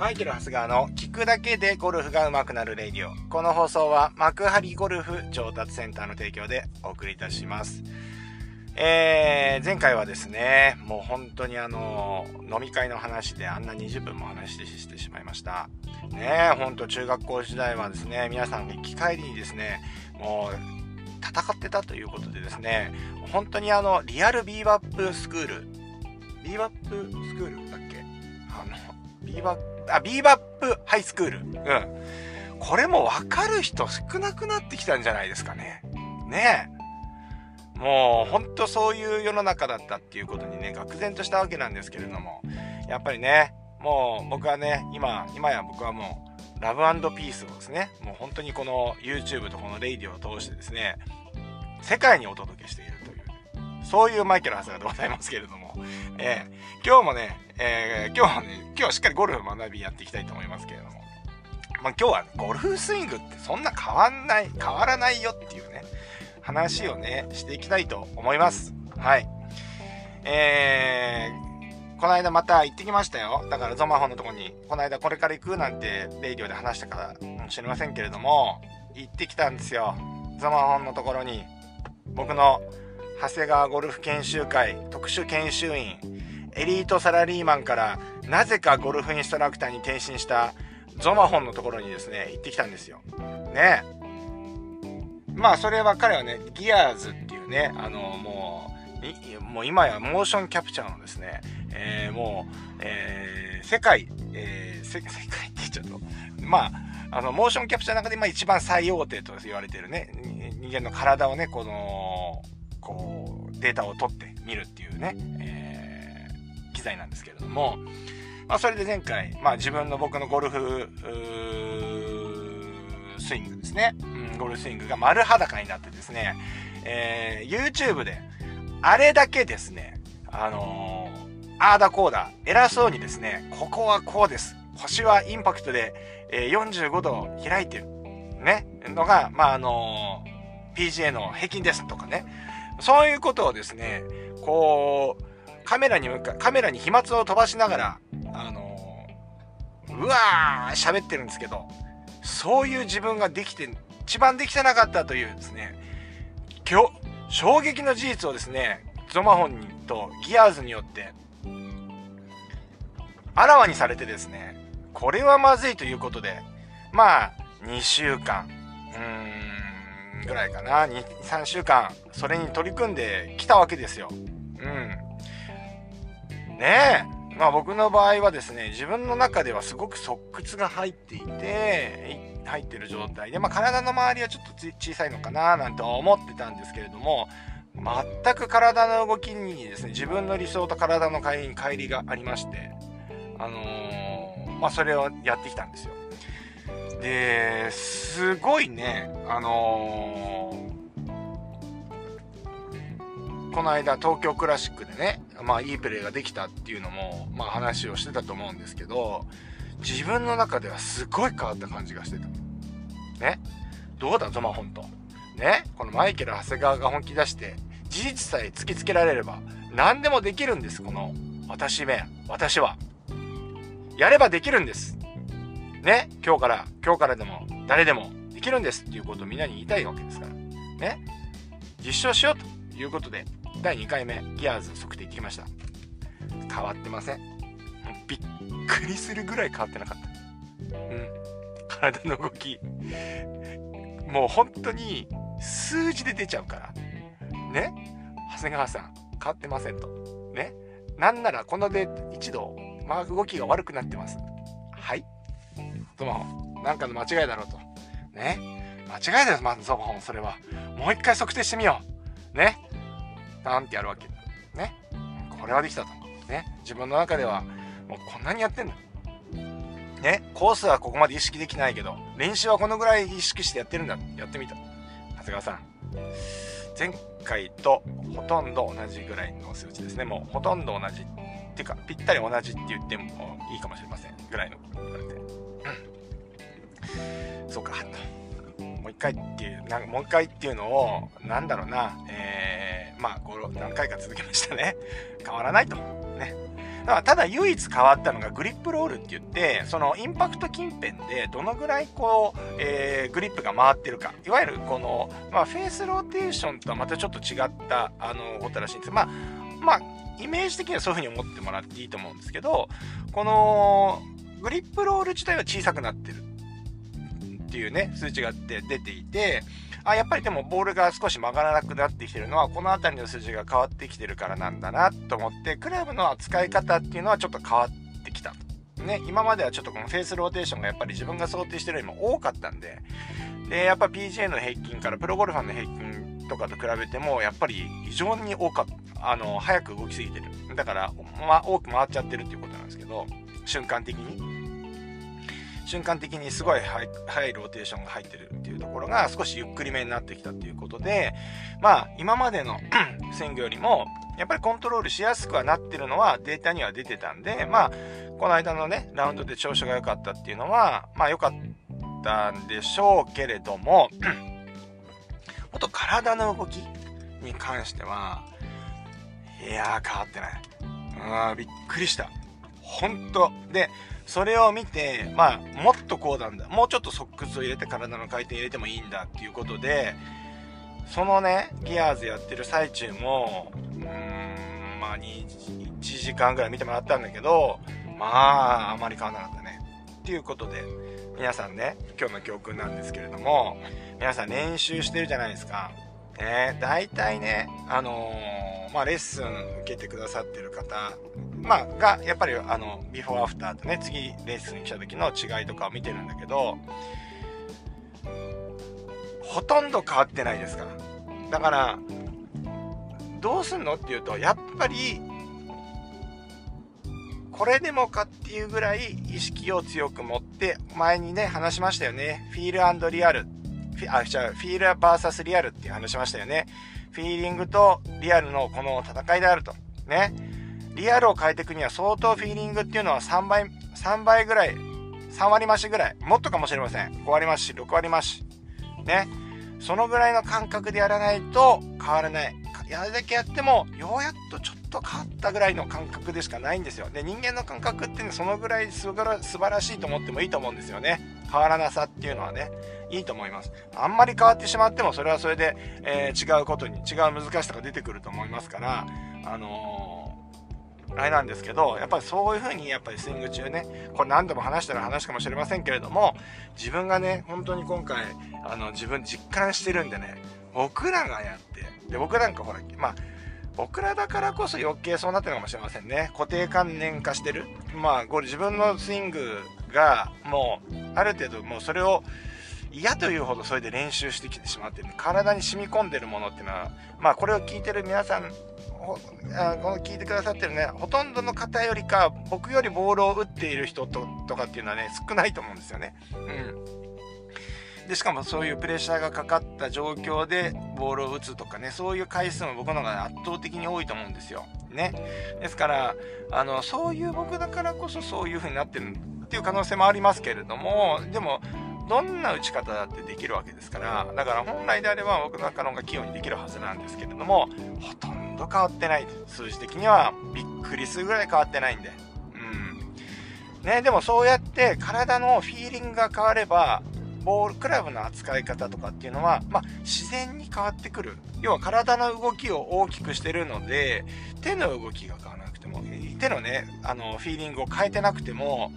マイケル・ハスガーの聞くだけでゴルフが上手くなるレディオ。この放送は幕張ゴルフ調達センターの提供でお送りいたします。えー、前回はですね、もう本当にあの、飲み会の話であんな20分も話してしまいました。ねえ、ほんと中学校時代はですね、皆さん生き返りにですね、もう戦ってたということでですね、本当にあの、リアルビーバップスクール、ビーバップスクールだっけ？あの、ビーバップ、あ、ビーバップハイスクール。うん。これもわかる人少なくなってきたんじゃないですかね。ねえ。もう、ほんとそういう世の中だったっていうことにね、愕然としたわけなんですけれども、やっぱりね、もう僕はね、今、今や僕はもう、 love peace をですね、もう本当にこの YouTube とこのレイディを通してですね、世界にお届けしているという、そういうマイケル・ハスガーでございますけれども、えー、今日もね、えー、今日はね、今日はしっかりゴルフ学びやっていきたいと思いますけれども、まあ、今日は、ゴルフスイングってそんな変わんない、変わらないよっていうね、話をね、していきたいと思います。はい。えー、この間また行ってきましたよ。だからゾマホンのとこに、この間これから行くなんて、レイディオで話したかもしれませんけれども、行ってきたんですよ。ゾマホンのところに、僕の長谷川ゴルフ研修会特殊研修員、エリートサラリーマンから、なぜかゴルフインストラクターに転身したゾマホンのところにですね、行ってきたんですよ。ねまあ、それは彼はね、ギアーズっていうね、あの、もう、もう今やモーションキャプチャーのですね、えー、もう、えー、世界、えー、世界って言っちゃうと、まあ、あの、モーションキャプチャーの中で、まあ一番最大手と言われてるね、人間の体をね、この、こう、データを取って見るっていうね、えー、機材なんですけれども、まあそれで前回、まあ自分の僕のゴルフ、スイングですね、うん、ゴルフスイングが丸裸になってですね、えー、YouTube で、あれだけですね、あのーああだこうだ、偉そうにですね、ここはこうです。星はインパクトで、えー、45度開いてる。ね。のが、まあ、あのー、PGA の平均ですとかね。そういうことをですね、こう、カメラに向か、カメラに飛沫を飛ばしながら、あのー、うわー喋ってるんですけど、そういう自分ができて、一番できてなかったというですね、今日、衝撃の事実をですね、ゾマホンとギアーズによってあらわにされてですね、これはまずいということで、まあ、2週間、うーん、ぐらいかな、2、3週間、それに取り組んできたわけですよ。うん。ねえ。まあ僕の場合はですね、自分の中ではすごく側屈が入っていて、入ってる状態で、まあ体の周りはちょっと小さいのかななんて思ってたんですけれども、全く体の動きにですね、自分の理想と体の帰りに乖離がありまして、あのー、まあ、それをやってきたんですよ。で、すごいね、あのー、この間東京クラシックでね、まあいいプレーができたっていうのも、まあ話をしてたと思うんですけど、自分の中ではすごい変わった感じがしてた。ね？どうだゾマホンと。ね？このマイケル・長谷川が本気出して、事実さえ突きつけられれば、何でもできるんです、この私め、私は。やればできるんです。ね、今日から、今日からでも、誰でもできるんですっていうことをみんなに言いたいわけですから。ね、実証しようということで、第2回目、ギアーズ測定行ってきました。変わってません。びっくりするぐらい変わってなかった。うん。体の動き。もう本当に数字で出ちゃうから。ね長谷川さん、変わってませんと。ねなんならこので一度まあ、動きが悪くなってます。はい。スマホ。なんかの間違いだろうと。ね？間違いだよ、まずスマホ、それは。もう一回測定してみよう。ね？なんてやるわけ。ね？これはできたと。ね？自分の中では、もうこんなにやってんだ。ね？コースはここまで意識できないけど、練習はこのぐらい意識してやってるんだ。やってみた。長谷川さん。前回とほとんど同じぐらいの数値ですね。もうほとんど同じっていうか、ぴったり同じって言ってもいいかもしれません。ぐらいの言われて。そうか、もう一回っていう、なんかもう一回っていうのを、なんだろうな、えー、まあ、何回か続けましたね。変わらないと。ね。だからただ唯一変わったのがグリップロールって言って、そのインパクト近辺でどのぐらいこう、えー、グリップが回ってるか。いわゆるこの、まあ、フェースローテーションとはまたちょっと違った、あの、ことらしいんです。まあ、まあ、イメージ的にはそういう風に思ってもらっていいと思うんですけど、この、グリップロール自体は小さくなってるっていうね、数値が出ていて、あ、やっぱりでもボールが少し曲がらなくなってきてるのは、この辺りの数字が変わってきてるからなんだなと思って、クラブの扱い方っていうのはちょっと変わってきた。ね、今まではちょっとこのフェースローテーションがやっぱり自分が想定してるよりも多かったんで、で、やっぱ PGA の平均からプロゴルファーの平均とかと比べても、やっぱり異常に多かった、あの、早く動きすぎてる。だから、ま、多く回っちゃってるっていうことなんですけど、瞬間的に？瞬間的にすごい速いローテーションが入ってるっていうところが少しゆっくりめになってきたっていうことで、まあ今までのスイングよりもやっぱりコントロールしやすくはなってるのはデータには出てたんで、まあこの間のね、ラウンドで調子が良かったっていうのは、まあ良かったんでしょうけれども、もっと体の動きに関しては、いやー変わってない。うん、びっくりした。本当で、それを見て、まあ、もっとこうなんだ。もうちょっとソックスを入れて体の回転入れてもいいんだっていうことで、そのね、ギアーズやってる最中も、うん、まあ、1時間ぐらい見てもらったんだけど、まあ、あまり変わらなかったね。っていうことで、皆さんね、今日の教訓なんですけれども、皆さん練習してるじゃないですか。ね、大体ね、あのー、まあ、レッスン受けてくださってる方まあ、が、やっぱり、あの、ビフォーアフターとね、次、レースに来た時の違いとかを見てるんだけど、ほとんど変わってないですから。だから、どうすんのっていうと、やっぱり、これでもかっていうぐらい意識を強く持って、前にね、話しましたよね。フィールリアル。フィあ、じゃフィール VS リアルっていう話しましたよね。フィーリングとリアルのこの戦いであると。ね。リアルを変えていくには相当フィーリングっていうのは3倍、3倍ぐらい、3割増しぐらい、もっとかもしれません。5割増し、6割増し。ね。そのぐらいの感覚でやらないと変わらない。やるだけやっても、ようやっとちょっと変わったぐらいの感覚でしかないんですよ。で、人間の感覚ってね、そのぐらい素晴らしいと思ってもいいと思うんですよね。変わらなさっていうのはね、いいと思います。あんまり変わってしまっても、それはそれで、えー、違うことに、違う難しさが出てくると思いますから、あのーあれなんですけど、やっぱりそういう風にやっぱりスイング中ね、これ何度も話したら話かもしれませんけれども、自分がね、本当に今回、あの、自分実感してるんでね、僕らがやって、で、僕なんかほら、まあ、僕らだからこそ余計そうなってるかもしれませんね。固定観念化してる。まあ、これ自分のスイングが、もう、ある程度もうそれを、嫌というほどそれで練習してきてしまってる体に染み込んでるものっていうのはまあこれを聞いてる皆さんあこの聞いてくださってるね、ほとんどの方よりか、僕よりボールを打っている人ととかっていうのはね、少ないと思うんですよね。うん。で、しかもそういうプレッシャーがかかった状況でボールを打つとかね、そういう回数も僕の方が圧倒的に多いと思うんですよ。ね。ですから、あの、そういう僕だからこそそういう風になってるっていう可能性もありますけれども、でも、どんな打ち方だってできるわけですから、だから本来であれば僕なんかの方が器用にできるはずなんですけれども、ほとんどと変わってない。数字的にはびっくりするぐらい変わってないんで。うん。ね、でもそうやって体のフィーリングが変われば、ボール、クラブの扱い方とかっていうのは、まあ、自然に変わってくる。要は体の動きを大きくしてるので、手の動きが変わらなくても、手のね、あの、フィーリングを変えてなくても、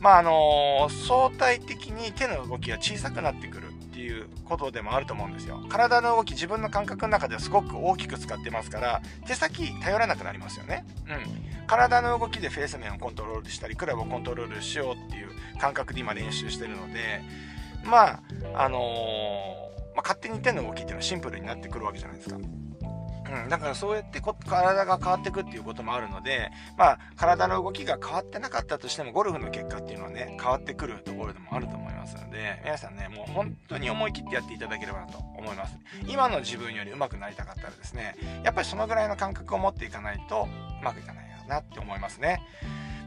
まああの相対的に手の動きが小さくなってくるいうことでもあると思うんですよ。体の動き、自分の感覚の中ではすごく大きく使ってますから、手先頼らなくなりますよね。うん。体の動きでフェース面をコントロールしたり、クラブをコントロールしようっていう感覚で今練習してるので、まあ、あのー、まあ、勝手に手の動きっていうのはシンプルになってくるわけじゃないですか。うん、だからそうやって体が変わっていくっていうこともあるので、まあ、体の動きが変わってなかったとしても、ゴルフの結果っていうのはね、変わってくるところでもあると思いますので、皆さんね、もう本当に思い切ってやっていただければなと思います。今の自分より上手くなりたかったらですね、やっぱりそのぐらいの感覚を持っていかないと、うまくいかないなって思いますね。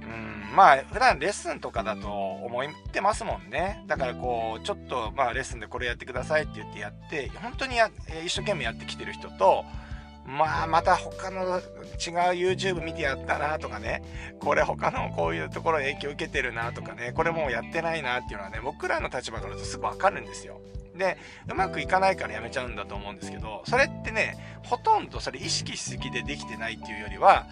うん、まあ、普段レッスンとかだと思ってますもんね。だからこう、ちょっと、まあ、レッスンでこれやってくださいって言ってやって、本当にや一生懸命やってきてる人と、まあ、また他の違う YouTube 見てやったなとかね、これ他のこういうところ影響受けてるなとかね、これもうやってないなっていうのはね、僕らの立場からするとすぐわかるんですよ。で、うまくいかないからやめちゃうんだと思うんですけど、それってね、ほとんどそれ意識しすぎでできてないっていうよりは、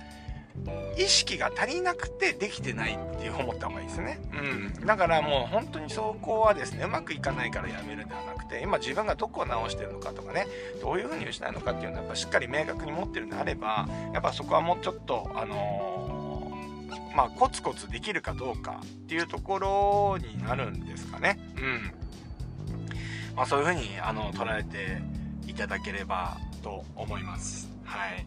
意識が足りなくてできてないって思った方がいいですね。うん。だからもう本当にそこはですね、うまくいかないからやめるではなくて、今自分がどこを直してるのかとかね、どういう風にしたいのかっていうのはやっぱしっかり明確に持ってるんであれば、やっぱそこはもうちょっと、あのー、まあ、コツコツできるかどうかっていうところになるんですかね。うん。まあ、そういう風に、あの、捉えていただければと思います。はい。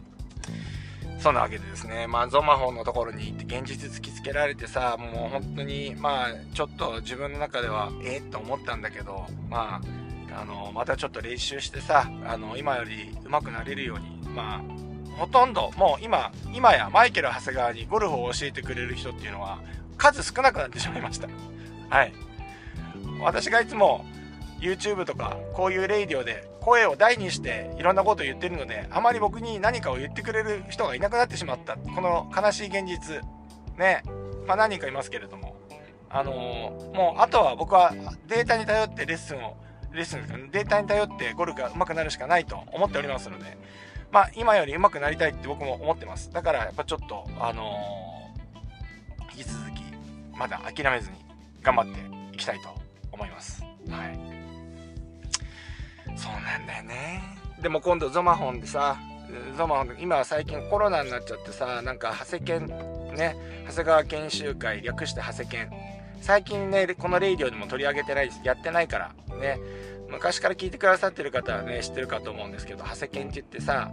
そんなわけでですね、まあ、ゾマホンのところに行って現実突きつけられてさ、もう本当に、まあ、ちょっと自分の中では、ええと思ったんだけど、まあ、あの、またちょっと練習してさ、あの、今より上手くなれるように、まあ、ほとんど、もう今、今やマイケル・長谷川にゴルフを教えてくれる人っていうのは、数少なくなってしまいました。はい。私がいつも、YouTube とかこういうレイディオで声を大にしていろんなことを言ってるのであまり僕に何かを言ってくれる人がいなくなってしまった。この悲しい現実。ね。まあ何人かいますけれども。あのー、もうあとは僕はデータに頼ってレッスンをレッスンデータに頼ってゴルフが上手くなるしかないと思っておりますので。まあ今より上手くなりたいって僕も思ってます。だからやっぱちょっとあのー、引き続きまだ諦めずに頑張っていきたいと思います。はい。そうなんだよね。でも今度ゾマホンでさゾマホン今は最近コロナになっちゃってさなんか長谷研ね長谷川研修会略して長谷研最近ねこのレイディオでも取り上げてないやってないからね。昔から聞いてくださってる方はね知ってるかと思うんですけど長谷研って言ってさ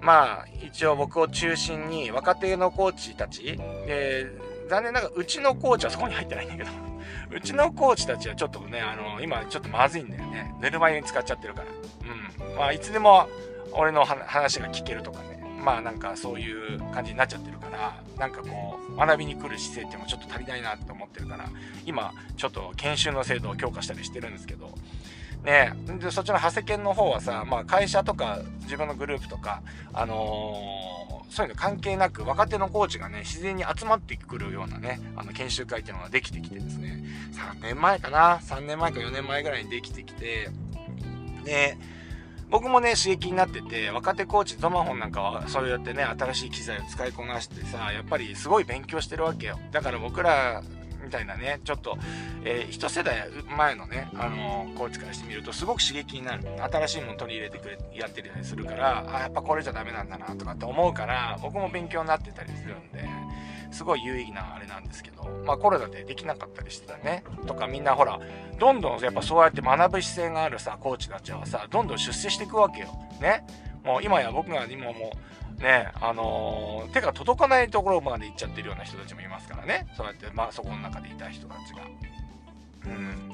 まあ一応僕を中心に若手のコーチたち、えー、残念ながらうちのコーチはそこに入ってないんだけどうちのコーチたちはちょっとね、あの、今ちょっとまずいんだよね。寝る前に使っちゃってるから。うん。まあ、いつでも俺の話が聞けるとかね。まあなんかそういう感じになっちゃってるから、なんかこう、学びに来る姿勢っていうのもちょっと足りないなって思ってるから、今、ちょっと研修の制度を強化したりしてるんですけど、ねでそっちの長谷研の方はさ、まあ会社とか自分のグループとか、あのーそういうの関係なく若手のコーチがね、自然に集まってくるようなね、あの研修会っていうのができてきてですね、3年前かな ?3 年前か4年前ぐらいにできてきて、で、僕もね、刺激になってて、若手コーチ、ドマホンなんかは、そうやってね、新しい機材を使いこなしてさ、やっぱりすごい勉強してるわけよ。だから僕らみたいなね、ちょっと、えー、一世代前のね、あのー、コーチからしてみると、すごく刺激になる。新しいもの取り入れてくれ、やってたりするから、あ、やっぱこれじゃダメなんだな、とかって思うから、僕も勉強になってたりするんで、すごい有意義なあれなんですけど、まあコロナでできなかったりしてたね。とかみんなほら、どんどんやっぱそうやって学ぶ姿勢があるさ、コーチたちはさ、どんどん出世していくわけよ。ね。もう今や僕が今も、ね、あのー、手が届かないところまで行っちゃってるような人たちもいますからね。そうやって、まあそこの中でいた人たちが。うん。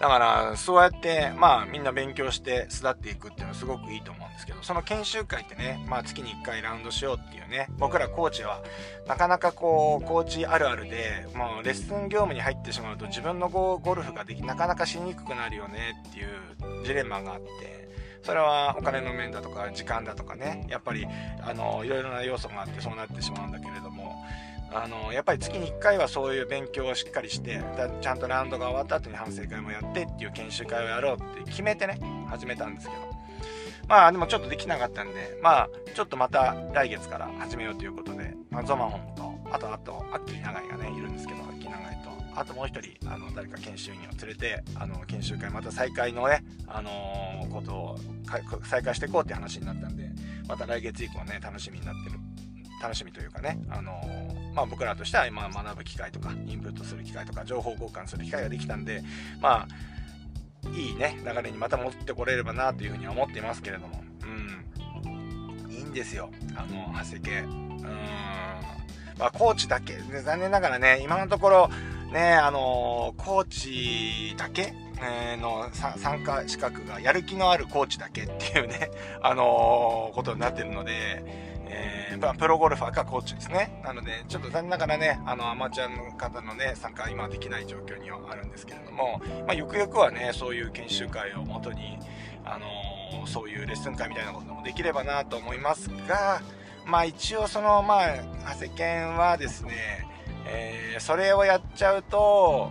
だから、そうやって、まあみんな勉強して巣立っていくっていうのはすごくいいと思うんですけど、その研修会ってね、まあ月に1回ラウンドしようっていうね、僕らコーチは、なかなかこう、コーチあるあるで、もうレッスン業務に入ってしまうと自分のゴルフができ、なかなかしにくくなるよねっていうジレンマがあって、それはお金の面だとか時間だとかねやっぱりあのいろいろな要素があってそうなってしまうんだけれどもあのやっぱり月に1回はそういう勉強をしっかりしてちゃんとラウンドが終わった後に反省会もやってっていう研修会をやろうって決めてね始めたんですけど。まあでもちょっとできなかったんでまあちょっとまた来月から始めようということで、まあ、ゾマホンとあとあとアッキー長井がねいるんですけど。あともう一人、あの、誰か研修員を連れて、あの、研修会また再開のね、あのー、ことを再開していこうって話になったんで、また来月以降ね、楽しみになってる。楽しみというかね、あのー、まあ、僕らとしては今学ぶ機会とか、インプットする機会とか、情報交換する機会ができたんで、まあ、いいね、流れにまた持ってこれればなというふうには思っていますけれども、うん、いいんですよ、あの、長谷家。うん、まあ、コーチだけ、残念ながらね、今のところ、ね、あのー、コーチだけ、えー、の参加資格がやる気のあるコーチだけっていうね、あのー、ことになってるので、えー、プロゴルファーかコーチですね。なので、ちょっと残念ながらね、あの、アマチュアの方のね、参加は今できない状況にはあるんですけれども、まあ、ゆくゆくはね、そういう研修会をもとに、あのー、そういうレッスン会みたいなこともできればなと思いますが、まあ一応その、まあ、世間はですね、えー、それをやっちゃうと、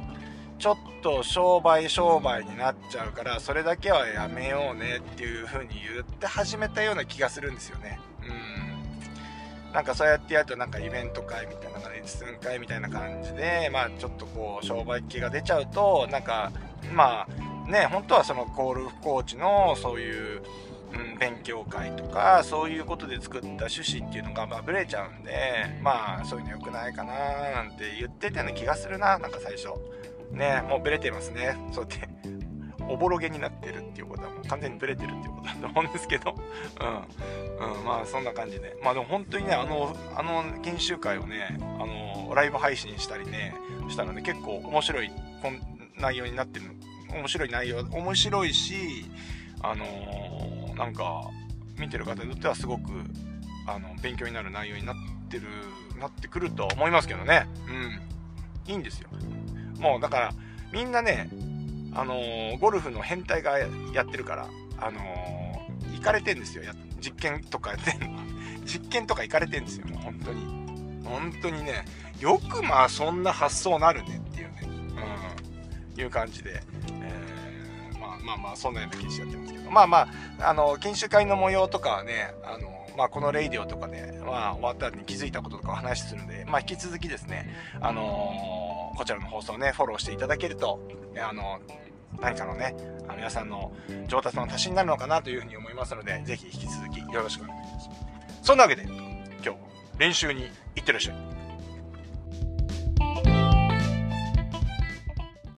ちょっと商売商売になっちゃうから、それだけはやめようねっていう風に言って始めたような気がするんですよね。うん。なんかそうやってやるとなんかイベント会みたいな、レッスン会みたいな感じで、まあちょっとこう商売気が出ちゃうと、なんか、まあね、本当はそのゴルフコーチのそういう、うん、勉強会とか、そういうことで作った趣旨っていうのが、まあ、ブレちゃうんで、まあ、そういうの良くないかななんて言ってたような気がするな、なんか最初。ね、もうブレてますね。そうやって、おぼろげになってるっていうことはもう完全にブレてるっていうことだと思うんですけど、うん。うん、まあそんな感じで。まあでも本当にね、あの、あの研修会をね、あの、ライブ配信したりね、したので結構面白い内容になってる面白い内容、面白いし、あのー、なんか、見てる方にとってはすごく、あの、勉強になる内容になってる、なってくるとは思いますけどね。うん。いいんですよ。もうだからみんなね、あのー、ゴルフの変態がやってるから、あのー、行かれてんですよ。実験とかやってんの。実験とか行かれてんですよ。もう本当に。本当にね、よくまあそんな発想なるねっていうね、うん、いう感じで、え、まあまあそんなような研修やってますけど、まあまあ、あの、研修会の模様とかはね、あの、まあ、このレイディオとかで、まあ、終わった後に気づいたこととかお話しするんで、まあ、引き続きですね、あのー、こちらの放送ね、フォローしていただけると、あの、何かのね、あの皆さんの上達の足しになるのかなというふうに思いますので、ぜひ引き続きよろしくお願いします。そんなわけで、今日、練習に行ってらっしゃい。